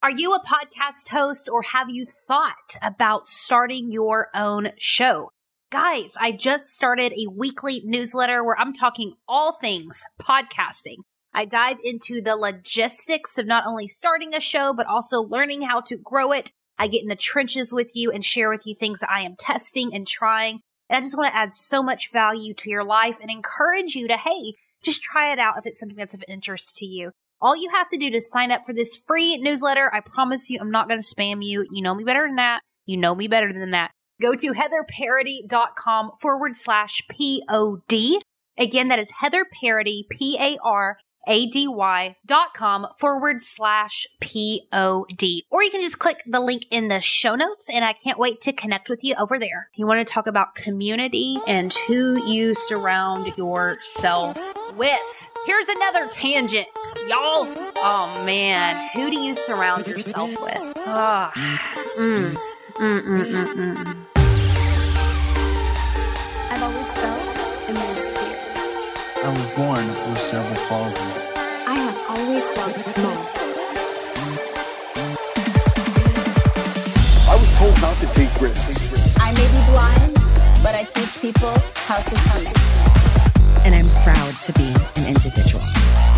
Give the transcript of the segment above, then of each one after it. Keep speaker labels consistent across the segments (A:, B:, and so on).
A: Are you a podcast host or have you thought about starting your own show? Guys, I just started a weekly newsletter where I'm talking all things podcasting. I dive into the logistics of not only starting a show, but also learning how to grow it. I get in the trenches with you and share with you things I am testing and trying. And I just want to add so much value to your life and encourage you to, hey, just try it out if it's something that's of interest to you. All you have to do to sign up for this free newsletter, I promise you, I'm not going to spam you. You know me better than that. You know me better than that. Go to heatherparady.com forward slash POD. Again, that is Heather Parady, dot com forward slash P-O-D. Or you can just click the link in the show notes and I can't wait to connect with you over there. You want to talk about community and who you surround yourself with. Here's another tangent, y'all. Oh man, who do you surround yourself with? Ah, mm, mm, mm, mm, mm.
B: I've always felt immense fear.
C: I was born with cerebral palsy.
B: I have always felt small.
D: I was told not to take risks.
E: I may be blind, but I teach people how to see.
F: And I'm proud to be an individual.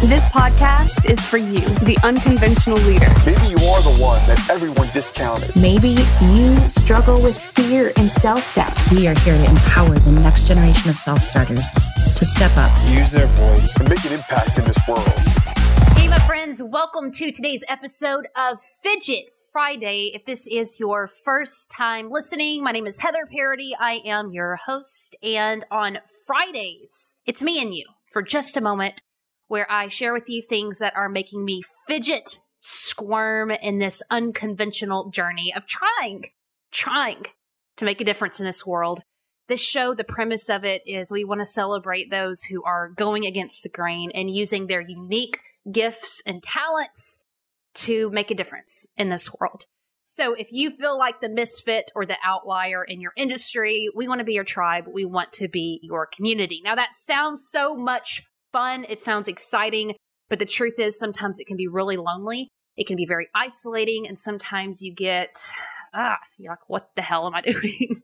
G: This podcast is for you, the unconventional leader.
D: Maybe you are the one that everyone discounted.
H: Maybe you struggle with fear and self doubt.
F: We are here to empower the next generation of self starters to step up.
C: Use their voice.
D: And make an impact in this world.
A: Friends, welcome to today's episode of Fidget Friday. If this is your first time listening, my name is Heather Parady. I am your host. And on Fridays, it's me and you for just a moment where I share with you things that are making me fidget, squirm in this unconventional journey of trying, trying to make a difference in this world. This show, the premise of it is we want to celebrate those who are going against the grain and using their unique gifts and talents to make a difference in this world. So if you feel like the misfit or the outlier in your industry, we want to be your tribe. We want to be your community. Now that sounds so much fun. It sounds exciting, but the truth is sometimes it can be really lonely. It can be very isolating and sometimes you get ah, you're like, what the hell am I doing?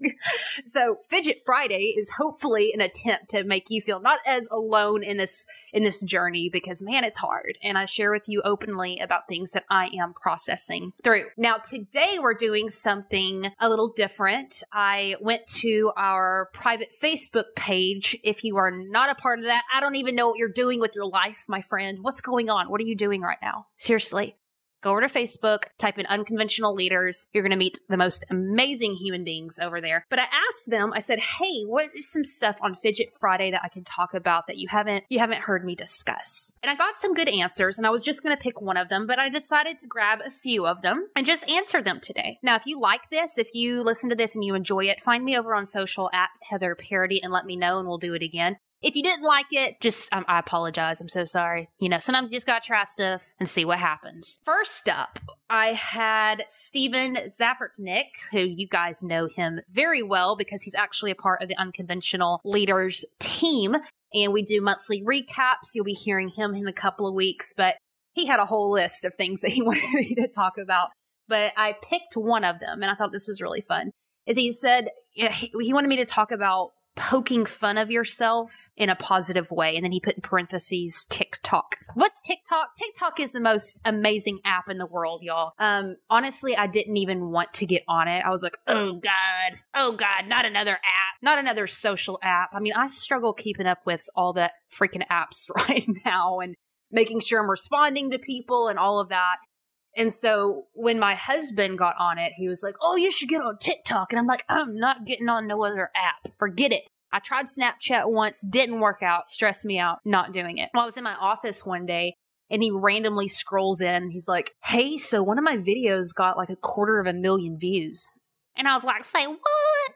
A: so Fidget Friday is hopefully an attempt to make you feel not as alone in this in this journey because man, it's hard. And I share with you openly about things that I am processing through. Now today we're doing something a little different. I went to our private Facebook page. If you are not a part of that, I don't even know what you're doing with your life, my friend. What's going on? What are you doing right now? Seriously go over to Facebook, type in unconventional leaders. You're going to meet the most amazing human beings over there. But I asked them, I said, Hey, what is some stuff on Fidget Friday that I can talk about that you haven't, you haven't heard me discuss? And I got some good answers and I was just going to pick one of them, but I decided to grab a few of them and just answer them today. Now, if you like this, if you listen to this and you enjoy it, find me over on social at Heather Parady and let me know and we'll do it again. If you didn't like it, just um, I apologize. I'm so sorry. You know, sometimes you just got to try stuff and see what happens. First up, I had Steven Zafertnik, who you guys know him very well because he's actually a part of the Unconventional Leaders team. And we do monthly recaps. You'll be hearing him in a couple of weeks, but he had a whole list of things that he wanted me to talk about. But I picked one of them and I thought this was really fun. Is he said he wanted me to talk about poking fun of yourself in a positive way. And then he put in parentheses TikTok. What's TikTok? TikTok is the most amazing app in the world, y'all. Um, honestly, I didn't even want to get on it. I was like, oh God, oh God, not another app, not another social app. I mean, I struggle keeping up with all the freaking apps right now and making sure I'm responding to people and all of that. And so when my husband got on it, he was like, Oh, you should get on TikTok. And I'm like, I'm not getting on no other app. Forget it. I tried Snapchat once, didn't work out, stressed me out, not doing it. Well, I was in my office one day and he randomly scrolls in he's like, Hey, so one of my videos got like a quarter of a million views. And I was like, Say what?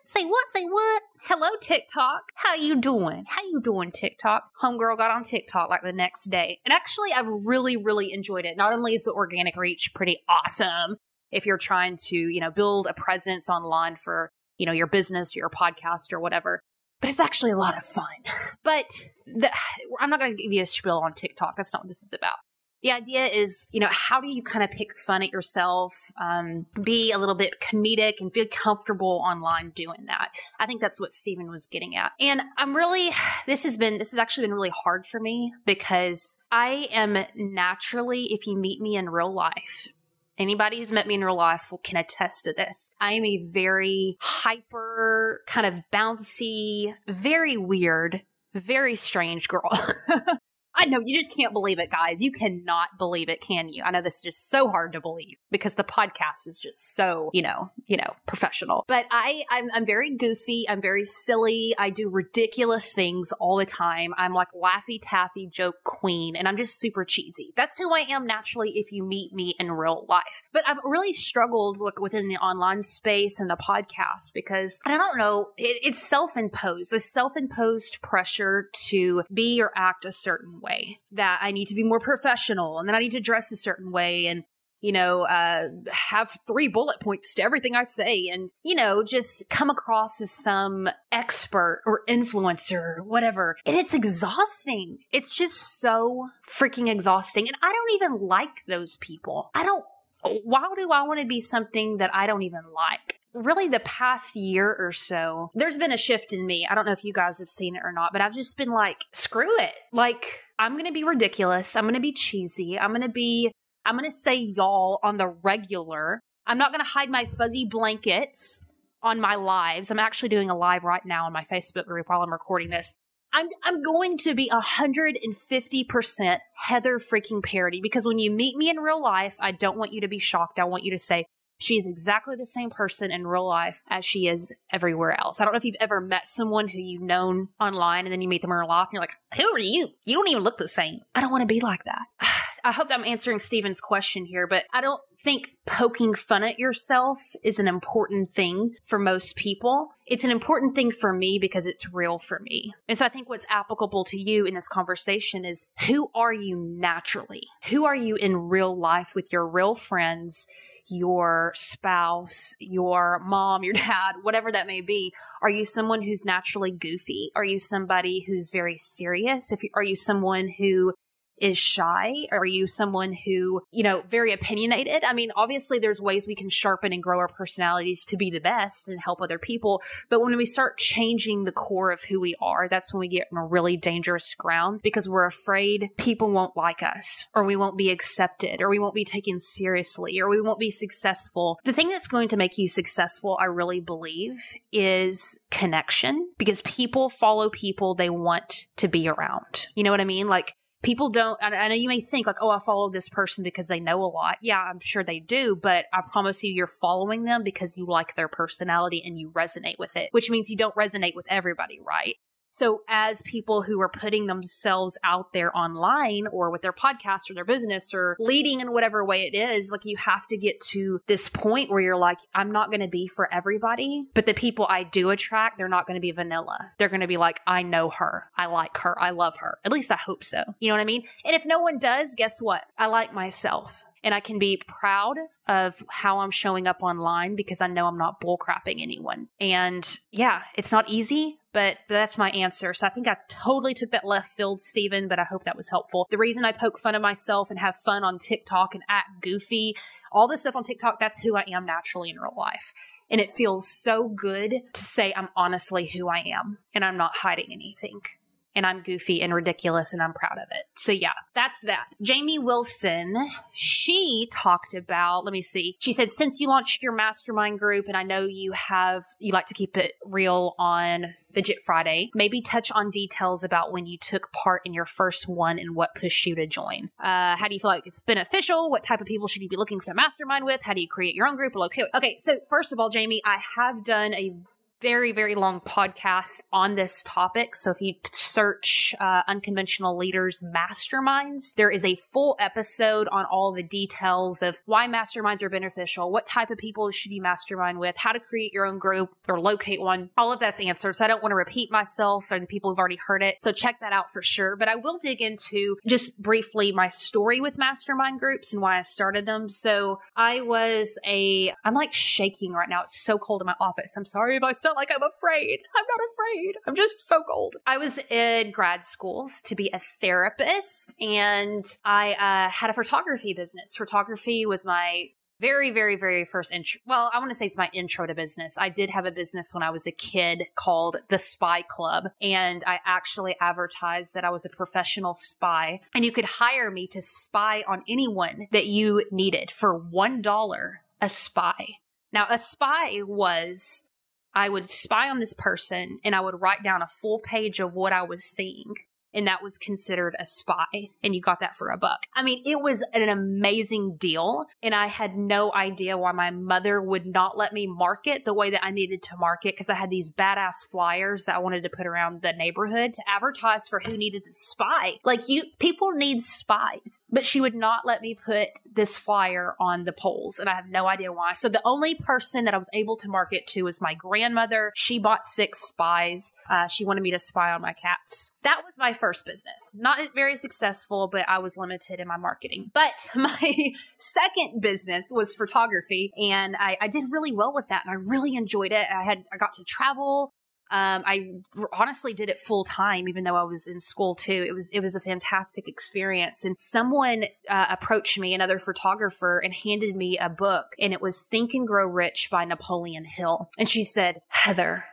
A: Say what? Say what? Hello, TikTok. How you doing? How you doing, TikTok? Homegirl got on TikTok like the next day. And actually, I've really, really enjoyed it. Not only is the organic reach pretty awesome if you're trying to, you know, build a presence online for, you know, your business, your podcast or whatever, but it's actually a lot of fun. But the, I'm not going to give you a spiel on TikTok. That's not what this is about. The idea is, you know, how do you kind of pick fun at yourself, um, be a little bit comedic and feel comfortable online doing that? I think that's what Stephen was getting at. And I'm really, this has been, this has actually been really hard for me because I am naturally, if you meet me in real life, Anybody who's met me in real life can attest to this. I am a very hyper, kind of bouncy, very weird, very strange girl. I know you just can't believe it, guys. You cannot believe it, can you? I know this is just so hard to believe because the podcast is just so, you know, you know, professional. But I, I'm, I'm very goofy. I'm very silly. I do ridiculous things all the time. I'm like laffy taffy joke queen, and I'm just super cheesy. That's who I am naturally. If you meet me in real life, but I've really struggled like within the online space and the podcast because I don't know. It, it's self-imposed. The self-imposed pressure to be or act a certain way way, that I need to be more professional and then I need to dress a certain way and you know, uh, have three bullet points to everything I say and, you know, just come across as some expert or influencer or whatever. And it's exhausting. It's just so freaking exhausting. And I don't even like those people. I don't, why do I want to be something that I don't even like? Really the past year or so, there's been a shift in me. I don't know if you guys have seen it or not, but I've just been like, screw it. Like, I'm going to be ridiculous. I'm going to be cheesy. I'm going to be, I'm going to say y'all on the regular. I'm not going to hide my fuzzy blankets on my lives. I'm actually doing a live right now on my Facebook group while I'm recording this. I'm I'm going to be 150% Heather freaking Parady because when you meet me in real life, I don't want you to be shocked. I want you to say, she is exactly the same person in real life as she is everywhere else. I don't know if you've ever met someone who you've known online and then you meet them in real life and you're like, who are you? You don't even look the same. I don't want to be like that. I hope I'm answering Steven's question here, but I don't think poking fun at yourself is an important thing for most people. It's an important thing for me because it's real for me. And so I think what's applicable to you in this conversation is who are you naturally? Who are you in real life with your real friends? Your spouse, your mom, your dad, whatever that may be? Are you someone who's naturally goofy? Are you somebody who's very serious? If you, are you someone who is shy? Are you someone who, you know, very opinionated? I mean, obviously there's ways we can sharpen and grow our personalities to be the best and help other people. But when we start changing the core of who we are, that's when we get in a really dangerous ground because we're afraid people won't like us or we won't be accepted or we won't be taken seriously or we won't be successful. The thing that's going to make you successful, I really believe, is connection because people follow people they want to be around. You know what I mean? Like people don't I, know you may think like oh i follow this person because they know a lot. Yeah i'm sure they do but i promise you you're following them because you like their personality and you resonate with it which means you don't resonate with everybody right so, as people who are putting themselves out there online or with their podcast or their business or leading in whatever way it is, like you have to get to this point where you're like, I'm not going to be for everybody, but the people I do attract, they're not going to be vanilla. They're going to be like, I know her. I like her. I love her. At least I hope so. You know what I mean? And if no one does, guess what? I like myself and I can be proud of how I'm showing up online because I know I'm not bullcrapping anyone. And yeah, it's not easy, but that's my answer. So I think I totally took that left field, Stephen, but I hope that was helpful. The reason I poke fun of myself and have fun on TikTok and act goofy, all this stuff on TikTok, that's who I am naturally in real life. And it feels so good to say I'm honestly who I am and I'm not hiding anything and I'm goofy and ridiculous and I'm proud of it. So yeah, that's that. Jamie Wilson, she talked about, let me see. She said, since you launched your mastermind group and I know you have, you like to keep it real on Fidget Friday, maybe touch on details about when you took part in your first one and what pushed you to join. Uh, how do you feel like it's beneficial? What type of people should you be looking for a mastermind with? How do you create your own group? Okay, okay. So first of all, Jamie, I have done a very, very long podcast on this topic. So if you search uh, unconventional leaders masterminds, there is a full episode on all the details of why masterminds are beneficial, what type of people should you mastermind with, how to create your own group or locate one. All of that's answered. So I don't want to repeat myself and people have already heard it. So check that out for sure. But I will dig into just briefly my story with mastermind groups and why I started them. So I was a, I'm like shaking right now. It's so cold in my office. I'm sorry if I not like I'm afraid. I'm not afraid. I'm just so cold. I was in grad schools to be a therapist and I uh, had a photography business. Photography was my very, very, very first intro. Well, I want to say it's my intro to business. I did have a business when I was a kid called the Spy Club, and I actually advertised that I was a professional spy, and you could hire me to spy on anyone that you needed for one dollar a spy. Now, a spy was I would spy on this person and I would write down a full page of what I was seeing and that was considered a spy and you got that for a buck. I mean, it was an amazing deal and I had no idea why my mother would not let me market the way that I needed to market because I had these badass flyers that I wanted to put around the neighborhood to advertise for who needed a spy. Like you people need spies, but she would not let me put this flyer on the poles and I have no idea why. So the only person that I was able to market to was my grandmother. She bought six spies. Uh, she wanted me to spy on my cats. That was my first business. Not very successful, but I was limited in my marketing. But my second business was photography, and I, I did really well with that, and I really enjoyed it. I had I got to travel. Um, I honestly did it full time, even though I was in school too. It was it was a fantastic experience. And someone uh, approached me, another photographer, and handed me a book, and it was Think and Grow Rich by Napoleon Hill. And she said, Heather,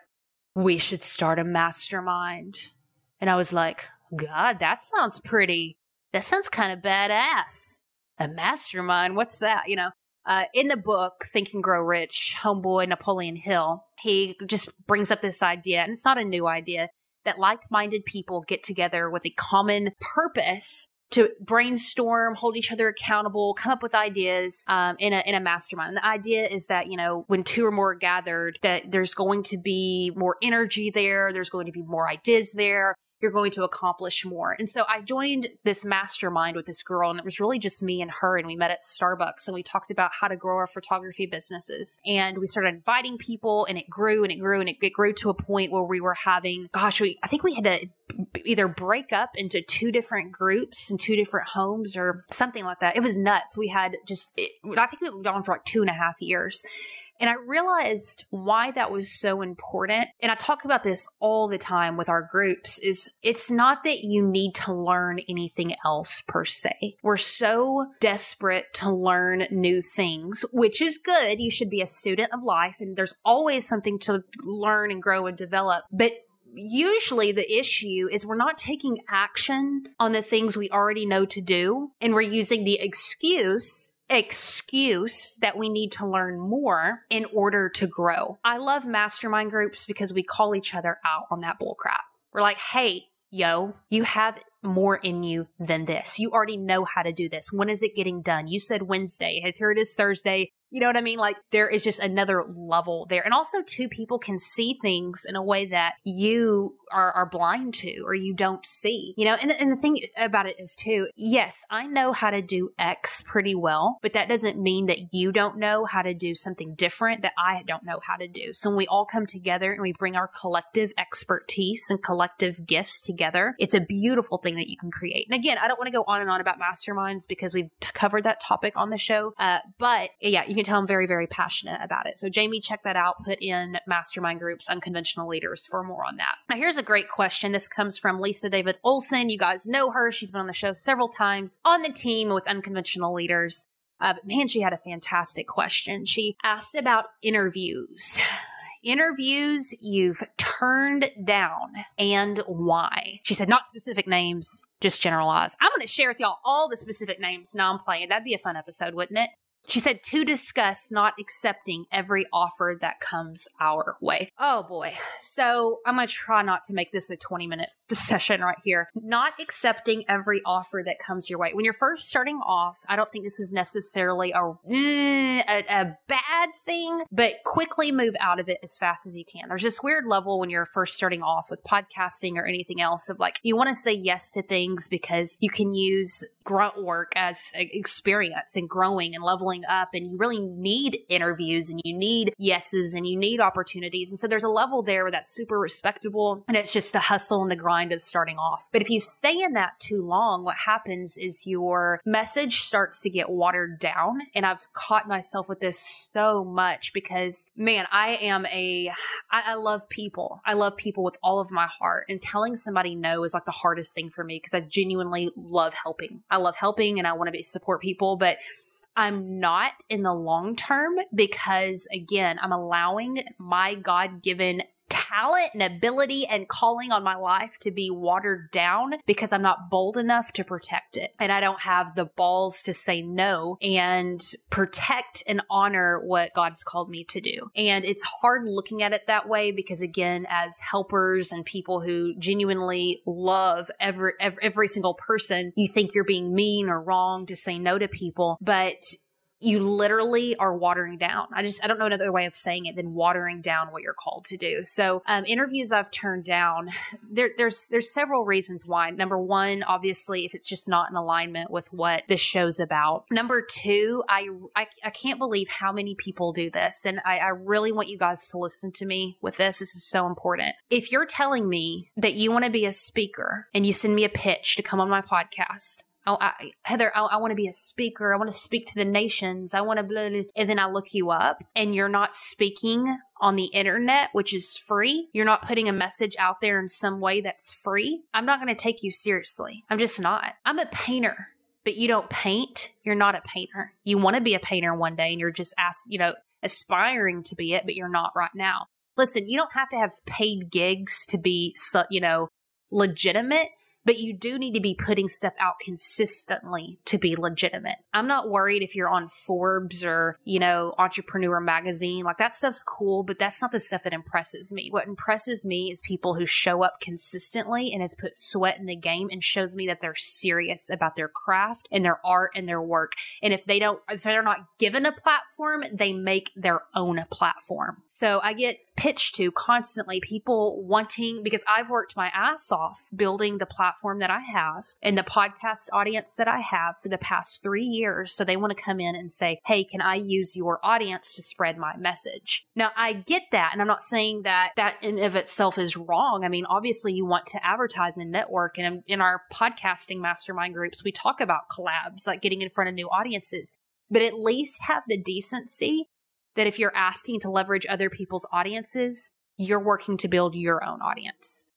A: we should start a mastermind. And I was like, God, that sounds pretty. That sounds kind of badass. A mastermind, what's that? You know, uh, in the book, Think and Grow Rich, homeboy Napoleon Hill, he just brings up this idea, and it's not a new idea, that like minded people get together with a common purpose to brainstorm, hold each other accountable, come up with ideas um, in a in a mastermind. And the idea is that you know when two or more are gathered, that there's going to be more energy there. There's going to be more ideas there you're going to accomplish more. And so I joined this mastermind with this girl, and it was really just me and her. And we met at Starbucks and we talked about how to grow our photography businesses. And we started inviting people, and it grew and it grew and it, it grew to a point where we were having, gosh, we, I think we had to either break up into two different groups and two different homes or something like that. It was nuts. We had just, it, I think we were gone for like two and a half years. And I realized why that was so important. And I talk about this all the time with our groups is it's not that you need to learn anything else per se. We're so desperate to learn new things, which is good. You should be a student of life and there's always something to learn and grow and develop. But usually the issue is we're not taking action on the things we already know to do and we're using the excuse excuse that we need to learn more in order to grow. I love mastermind groups because we call each other out on that bullcrap. We're like, hey, yo, you have more in you than this. You already know how to do this. When is it getting done? You said Wednesday. Here it is Thursday. You know what I mean? Like there is just another level there. And also two people can see things in a way that you are, are blind to or you don't see, you know? And, and the thing about it is too, yes, I know how to do X pretty well, but that doesn't mean that you don't know how to do something different that I don't know how to do. So when we all come together and we bring our collective expertise and collective gifts together, it's a beautiful thing that you can create. And again, I don't want to go on and on about masterminds because we've covered that topic on the show. Uh, but yeah, can tell I'm very, very passionate about it. So, Jamie, check that out. Put in mastermind groups, unconventional leaders for more on that. Now, here's a great question. This comes from Lisa David Olson. You guys know her. She's been on the show several times on the team with unconventional leaders. Uh, but man, she had a fantastic question. She asked about interviews. interviews you've turned down and why. She said, not specific names, just generalize. I'm going to share with y'all all the specific names. Now I'm playing. That'd be a fun episode, wouldn't it? She said to discuss not accepting every offer that comes our way. Oh boy. So I'm going to try not to make this a 20 minute session right here. Not accepting every offer that comes your way. When you're first starting off, I don't think this is necessarily a, eh, a, a bad thing, but quickly move out of it as fast as you can. There's this weird level when you're first starting off with podcasting or anything else of like, you want to say yes to things because you can use grunt work as experience and growing and leveling up and you really need interviews and you need yeses and you need opportunities and so there's a level there that's super respectable and it's just the hustle and the grind mind of starting off. But if you stay in that too long, what happens is your message starts to get watered down. And I've caught myself with this so much because, man, I am a, I, I love people. I love people with all of my heart. And telling somebody no is like the hardest thing for me because I genuinely love helping. I love helping and I want to be support people, but I'm not in the long term because again, I'm allowing my God given talent and ability and calling on my life to be watered down because I'm not bold enough to protect it. And I don't have the balls to say no and protect and honor what God's called me to do. And it's hard looking at it that way because again, as helpers and people who genuinely love every, every, every single person, you think you're being mean or wrong to say no to people. But you literally are watering down. I just, I don't know another way of saying it than watering down what you're called to do. So, um, interviews I've turned down, there, there's, there's several reasons why. Number one, obviously, if it's just not in alignment with what this show's about. Number two, I, I, I can't believe how many people do this. And I, I really want you guys to listen to me with this. This is so important. If you're telling me that you want to be a speaker and you send me a pitch to come on my podcast, Oh, I, Heather, I, I want to be a speaker. I want to speak to the nations. I want to, blah, blah, and then I look you up and you're not speaking on the internet, which is free. You're not putting a message out there in some way that's free. I'm not going to take you seriously. I'm just not. I'm a painter, but you don't paint. You're not a painter. You want to be a painter one day and you're just asked, you know, aspiring to be it, but you're not right now. Listen, you don't have to have paid gigs to be, you know, legitimate but you do need to be putting stuff out consistently to be legitimate. I'm not worried if you're on Forbes or, you know, Entrepreneur Magazine. Like that stuff's cool, but that's not the stuff that impresses me. What impresses me is people who show up consistently and has put sweat in the game and shows me that they're serious about their craft and their art and their work. And if they don't, if they're not given a platform, they make their own platform. So I get pitched to constantly people wanting because I've worked my ass off building the platform that I have and the podcast audience that I have for the past three years. So they want to come in and say, Hey, can I use your audience to spread my message? Now I get that. And I'm not saying that that in of itself is wrong. I mean, obviously you want to advertise and network. And in our podcasting mastermind groups, we talk about collabs, like getting in front of new audiences but at least have the decency that if you're asking to leverage other people's audiences, you're working to build your own audience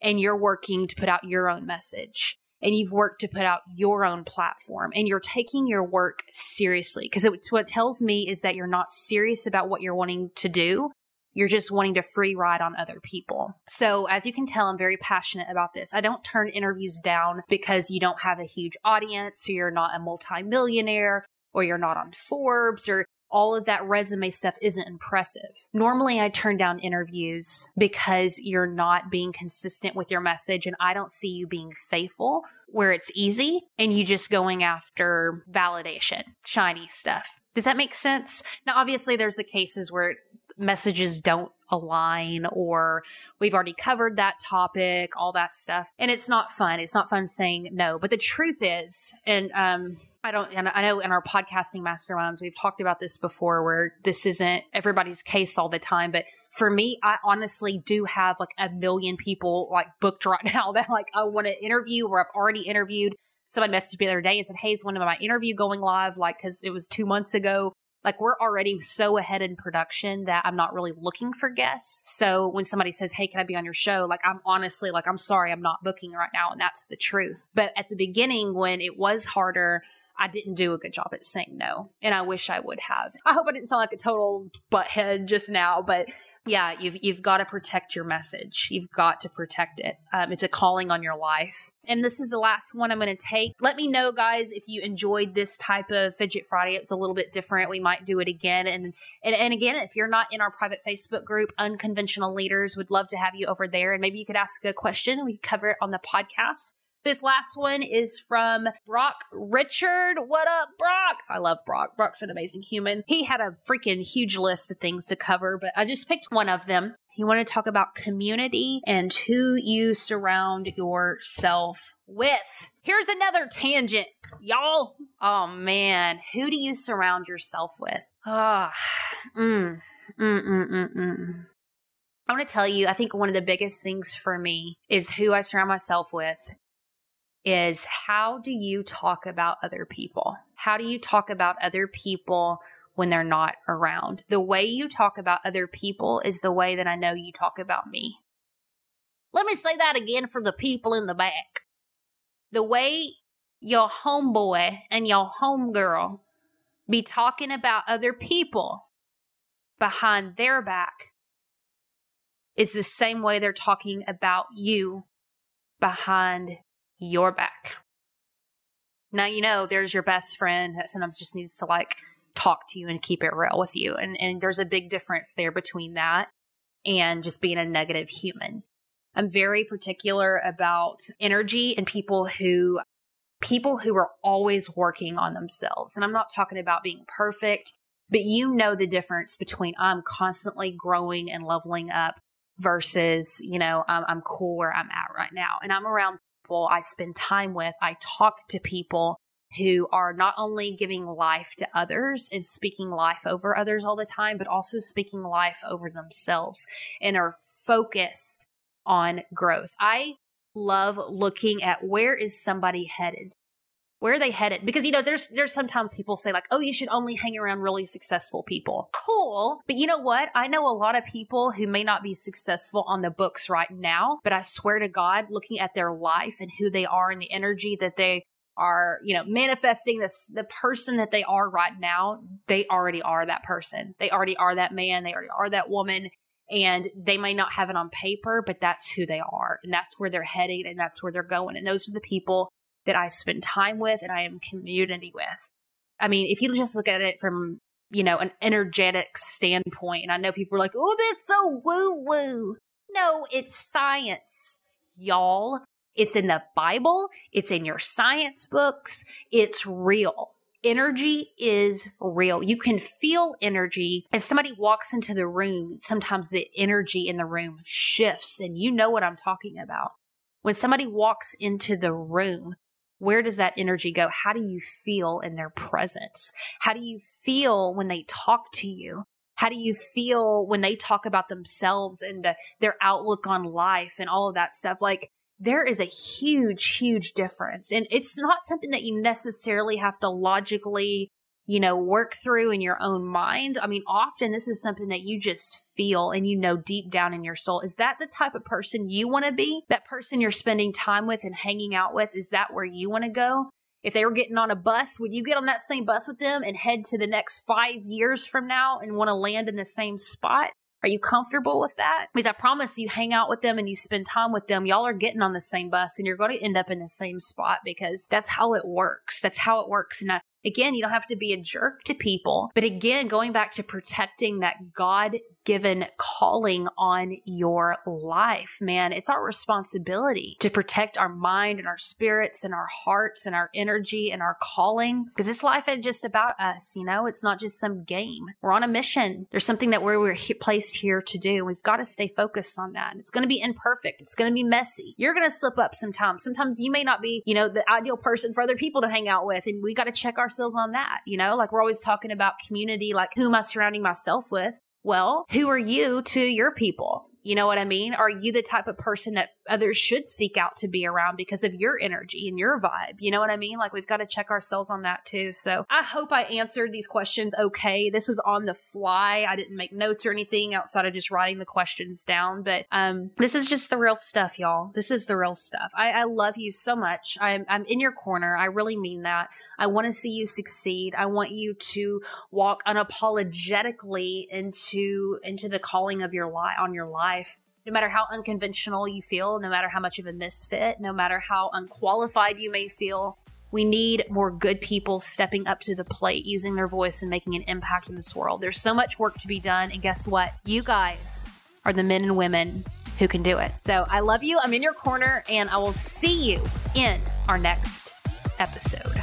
A: and you're working to put out your own message and you've worked to put out your own platform and you're taking your work seriously because it's what tells me is that you're not serious about what you're wanting to do. You're just wanting to free ride on other people. So, as you can tell, I'm very passionate about this. I don't turn interviews down because you don't have a huge audience or you're not a multimillionaire or you're not on Forbes or all of that resume stuff isn't impressive. Normally, I turn down interviews because you're not being consistent with your message and I don't see you being faithful where it's easy and you just going after validation, shiny stuff. Does that make sense? Now, obviously, there's the cases where messages don't align or we've already covered that topic, all that stuff. And it's not fun. It's not fun saying no. But the truth is, and um, I don't, and I know in our podcasting masterminds, we've talked about this before where this isn't everybody's case all the time. But for me, I honestly do have like a million people like booked right now that like I want to interview or I've already interviewed. Somebody messaged me the other day and said, Hey, is one of my interview going live? Like, cause it was two months ago. Like we're already so ahead in production that I'm not really looking for guests. So when somebody says, Hey, can I be on your show? Like I'm honestly like, I'm sorry, I'm not booking right now. And that's the truth. But at the beginning, when it was harder, I didn't do a good job at saying no. And I wish I would have. I hope I didn't sound like a total butthead just now, but yeah, you've you've got to protect your message. You've got to protect it. Um, it's a calling on your life. And this is the last one I'm going to take. Let me know, guys, if you enjoyed this type of Fidget Friday. It's a little bit different. We might do it again. And and and again, if you're not in our private Facebook group, Unconventional Leaders, would love to have you over there. And maybe you could ask a question. We cover it on the podcast. This last one is from Brock Richard. What up, Brock? I love Brock. Brock's an amazing human. He had a freaking huge list of things to cover, but I just picked one of them. He wanted to talk about community and who you surround yourself with. Here's another tangent, y'all. Oh man, who do you surround yourself with? Ah, oh, mm, mm, mm, mm, mm. I want to tell you, I think one of the biggest things for me is who I surround myself with. Is how do you talk about other people? How do you talk about other people when they're not around? The way you talk about other people is the way that I know you talk about me. Let me say that again for the people in the back. The way your homeboy and your homegirl be talking about other people behind their back is the same way they're talking about you behind your back. Now, you know, there's your best friend that sometimes just needs to like talk to you and keep it real with you. And, and there's a big difference there between that and just being a negative human. I'm very particular about energy and people who people who are always working on themselves. And I'm not talking about being perfect, but you know the difference between I'm constantly growing and leveling up versus, you know, I'm, I'm cool where I'm at right now. And I'm around people I spend time with. I talk to people who are not only giving life to others and speaking life over others all the time, but also speaking life over themselves and are focused on growth. I love looking at where is somebody headed? Where are they headed? Because you know, there's there's sometimes people say like, "Oh, you should only hang around really successful people." Cool, but you know what? I know a lot of people who may not be successful on the books right now, but I swear to God, looking at their life and who they are and the energy that they are, you know, manifesting this the person that they are right now, they already are that person. They already are that man, they already are that woman and they may not have it on paper, but that's who they are. And that's where they're heading and that's where they're going. And those are the people that I spend time with and I am community with. I mean, if you just look at it from, you know, an energetic standpoint, and I know people are like, oh, that's so woo woo. No, it's science, y'all. It's in the Bible, it's in your science books, it's real energy is real. You can feel energy. If somebody walks into the room, sometimes the energy in the room shifts, and you know what I'm talking about. When somebody walks into the room, where does that energy go? How do you feel in their presence? How do you feel when they talk to you? How do you feel when they talk about themselves and the, their outlook on life and all of that stuff? Like, there is a huge, huge difference. And it's not something that you necessarily have to logically, you know, work through in your own mind. I mean, often this is something that you just feel and you know deep down in your soul. Is that the type of person you want to be? That person you're spending time with and hanging out with? Is that where you want to go? If they were getting on a bus, would you get on that same bus with them and head to the next five years from now and want to land in the same spot? Are you comfortable with that? Because I promise you hang out with them and you spend time with them, y'all are getting on the same bus and you're going to end up in the same spot because that's how it works. That's how it works. And I, again, you don't have to be a jerk to people. But again, going back to protecting that God given calling on your life, man. It's our responsibility to protect our mind and our spirits and our hearts and our energy and our calling because this life is just about us, you know? It's not just some game. We're on a mission. There's something that we're, we're he- placed here to do. We've got to stay focused on that. It's going to be imperfect. It's going to be messy. You're going to slip up sometimes. Sometimes you may not be, you know, the ideal person for other people to hang out with. And we got to check ourselves on that, you know? Like we're always talking about community, like who am I surrounding myself with? Well, who are you to your people? You know what I mean? Are you the type of person that others should seek out to be around because of your energy and your vibe? You know what I mean? Like we've got to check ourselves on that too. So I hope I answered these questions okay. This was on the fly. I didn't make notes or anything outside of just writing the questions down. But um, this is just the real stuff, y'all. This is the real stuff. I, I love you so much. I'm, I'm in your corner. I really mean that. I want to see you succeed. I want you to walk unapologetically into into the calling of your life on your life life. No matter how unconventional you feel, no matter how much of a misfit, no matter how unqualified you may feel, we need more good people stepping up to the plate, using their voice and making an impact in this world. There's so much work to be done. And guess what? You guys are the men and women who can do it. So I love you. I'm in your corner, and I will see you in our next episode.